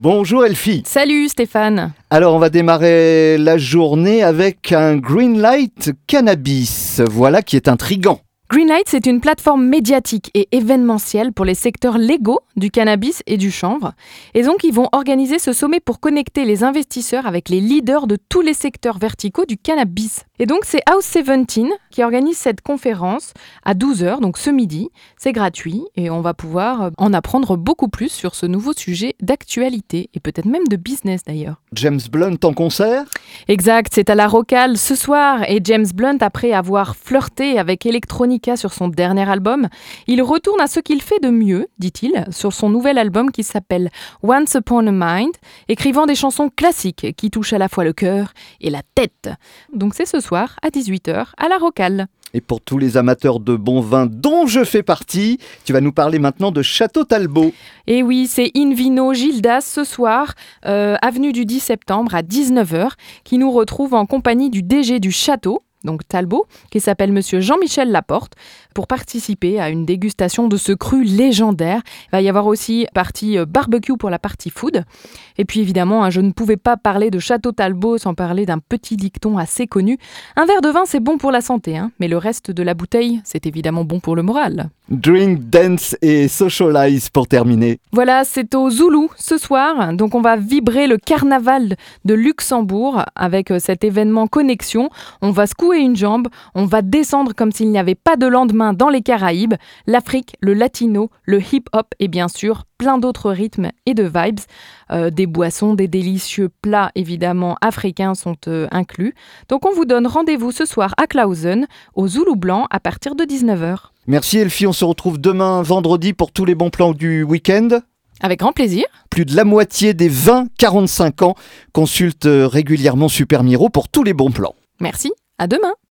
Bonjour Elfie. Salut Stéphane. Alors on va démarrer la journée avec un green light cannabis. Voilà qui est intrigant. Greenlight, c'est une plateforme médiatique et événementielle pour les secteurs légaux du cannabis et du chanvre. Et donc, ils vont organiser ce sommet pour connecter les investisseurs avec les leaders de tous les secteurs verticaux du cannabis. Et donc, c'est House 17 qui organise cette conférence à 12h, donc ce midi. C'est gratuit et on va pouvoir en apprendre beaucoup plus sur ce nouveau sujet d'actualité et peut-être même de business d'ailleurs. James Blunt en concert? Exact, c'est à la Rocale ce soir et James Blunt, après avoir flirté avec Electronic sur son dernier album, il retourne à ce qu'il fait de mieux, dit-il, sur son nouvel album qui s'appelle Once Upon a Mind, écrivant des chansons classiques qui touchent à la fois le cœur et la tête. Donc c'est ce soir à 18h à la Rocale. Et pour tous les amateurs de bon vin dont je fais partie, tu vas nous parler maintenant de Château Talbot. Et oui, c'est Invino Gildas ce soir, euh, avenue du 10 septembre à 19h, qui nous retrouve en compagnie du DG du château, donc Talbot, qui s'appelle Monsieur Jean-Michel Laporte, pour participer à une dégustation de ce cru légendaire. Il va y avoir aussi partie euh, barbecue pour la partie food. Et puis évidemment, hein, je ne pouvais pas parler de Château Talbot sans parler d'un petit dicton assez connu. Un verre de vin, c'est bon pour la santé, hein, mais le reste de la bouteille, c'est évidemment bon pour le moral. Drink, dance et socialize pour terminer. Voilà, c'est au Zoulou ce soir. Donc on va vibrer le carnaval de Luxembourg avec euh, cet événement Connexion. On va secouer une jambe, on va descendre comme s'il n'y avait pas de lendemain dans les Caraïbes, l'Afrique, le latino, le hip-hop et bien sûr plein d'autres rythmes et de vibes. Euh, des boissons, des délicieux plats évidemment africains sont euh, inclus. Donc on vous donne rendez-vous ce soir à Clausen, au Zoulou Blanc, à partir de 19h. Merci Elfie, on se retrouve demain vendredi pour tous les bons plans du week-end. Avec grand plaisir. Plus de la moitié des 20-45 ans consultent euh, régulièrement Super Miro pour tous les bons plans. Merci, à demain.